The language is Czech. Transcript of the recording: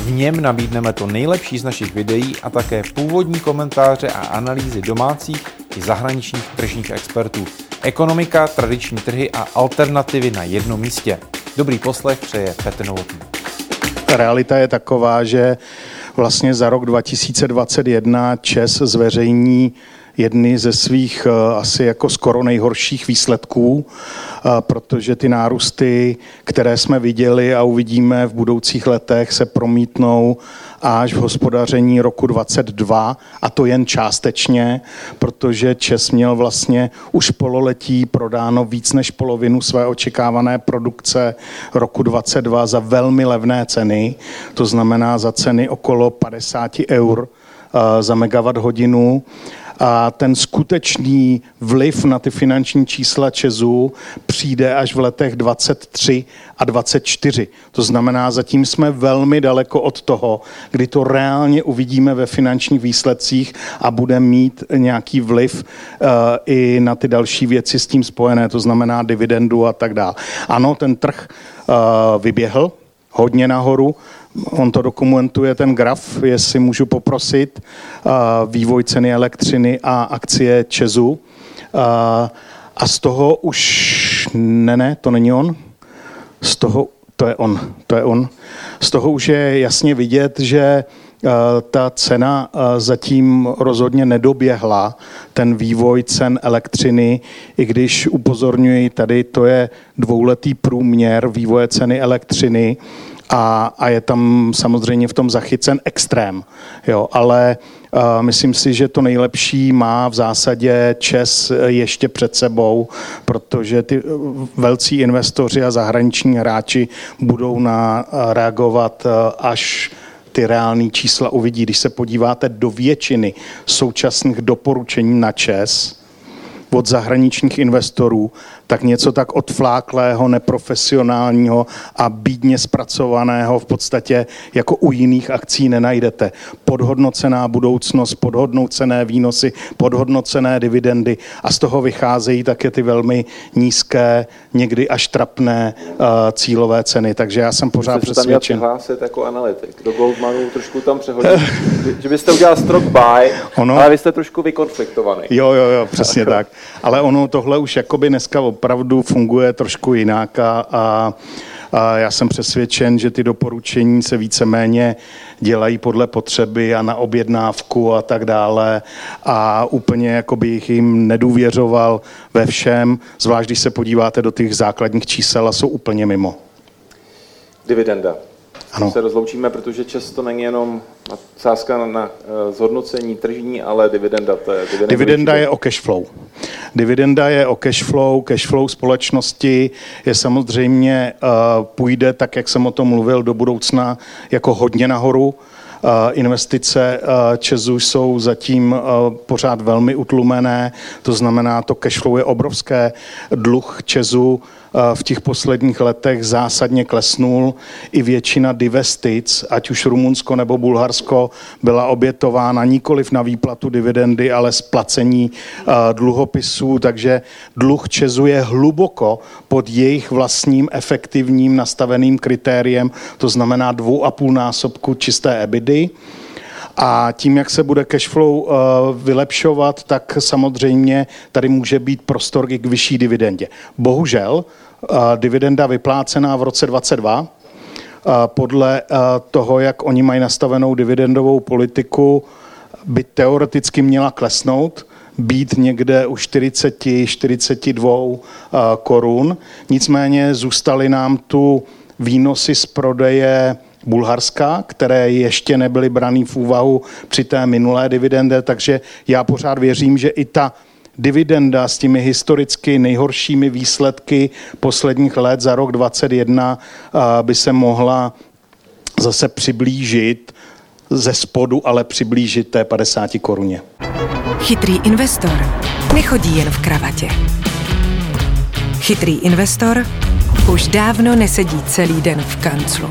V něm nabídneme to nejlepší z našich videí a také původní komentáře a analýzy domácích i zahraničních tržních expertů. Ekonomika, tradiční trhy a alternativy na jednom místě. Dobrý poslech přeje Petr Novotný. Ta realita je taková, že vlastně za rok 2021 ČES zveřejní jedny ze svých eh, asi jako skoro nejhorších výsledků, eh, protože ty nárůsty, které jsme viděli a uvidíme v budoucích letech, se promítnou až v hospodaření roku 22 a to jen částečně, protože Čes měl vlastně už pololetí prodáno víc než polovinu své očekávané produkce roku 22 za velmi levné ceny, to znamená za ceny okolo 50 eur eh, za megawatt hodinu a ten skutečný vliv na ty finanční čísla Česu přijde až v letech 23 a 24. To znamená, zatím jsme velmi daleko od toho, kdy to reálně uvidíme ve finančních výsledcích a bude mít nějaký vliv uh, i na ty další věci s tím spojené, to znamená dividendu a tak dále. Ano, ten trh uh, vyběhl hodně nahoru, On to dokumentuje ten graf, jestli můžu poprosit, vývoj ceny elektřiny a akcie Česu. A z toho už, ne, ne, to není on, z toho, to je on, to je on. Z toho už je jasně vidět, že ta cena zatím rozhodně nedoběhla, ten vývoj cen elektřiny, i když upozorňuji, tady to je dvouletý průměr vývoje ceny elektřiny, a, a je tam samozřejmě v tom zachycen extrém. Jo, ale uh, myslím si, že to nejlepší má v zásadě Čes ještě před sebou, protože ty velcí investoři a zahraniční hráči budou na uh, reagovat až ty reální čísla uvidí. Když se podíváte do většiny současných doporučení na ČES, od zahraničních investorů, tak něco tak odfláklého, neprofesionálního a bídně zpracovaného v podstatě jako u jiných akcí nenajdete. Podhodnocená budoucnost, podhodnocené výnosy, podhodnocené dividendy a z toho vycházejí také ty velmi nízké, někdy až trapné uh, cílové ceny. Takže já jsem pořád Myslím, přesvědčen. Že tam přihlásit jako analytik. Do Goldmanu trošku tam přehodil. že byste udělal strok buy, ono... ale vy jste trošku vykonfliktovaný. Jo, jo, jo, přesně tak. Ale ono tohle už jakoby dneska opravdu funguje trošku jinak a, a, a já jsem přesvědčen, že ty doporučení se víceméně dělají podle potřeby a na objednávku a tak dále a úplně jako bych jim nedůvěřoval ve všem, zvlášť když se podíváte do těch základních čísel a jsou úplně mimo. Dividenda. Ano. se rozloučíme, protože často není jenom sázka na, na eh, zhodnocení tržní, ale dividenda. To je, dividenda, dividenda je o cash flow. Dividenda je o cash flow, cash flow společnosti je samozřejmě, uh, půjde tak, jak jsem o tom mluvil, do budoucna jako hodně nahoru. Uh, investice uh, Česu jsou zatím pořád velmi utlumené, to znamená, to cash flow je obrovské. Dluh Česu Eh, v těch posledních letech zásadně klesnul. I většina divestic, ať už Rumunsko nebo Bulharsko, byla obětována nikoliv na výplatu dividendy, ale splacení eh, dluhopisů, takže dluh Česu je hluboko pod jejich vlastním efektivním nastaveným kritériem, to znamená dvou a půl násobku čisté ebidy. A tím, jak se bude cashflow uh, vylepšovat, tak samozřejmě tady může být prostor i k vyšší dividendě. Bohužel uh, dividenda vyplácená v roce 22 uh, podle toho, jak oni mají nastavenou dividendovou politiku, by teoreticky měla klesnout, být někde u 40, 42 korun. Nicméně zůstaly nám tu výnosy z prodeje Bulharska, které ještě nebyly braný v úvahu při té minulé dividende, takže já pořád věřím, že i ta dividenda s těmi historicky nejhoršími výsledky posledních let za rok 2021 by se mohla zase přiblížit ze spodu, ale přiblížit té 50 koruně. Chytrý investor nechodí jen v kravatě. Chytrý investor už dávno nesedí celý den v kanclu.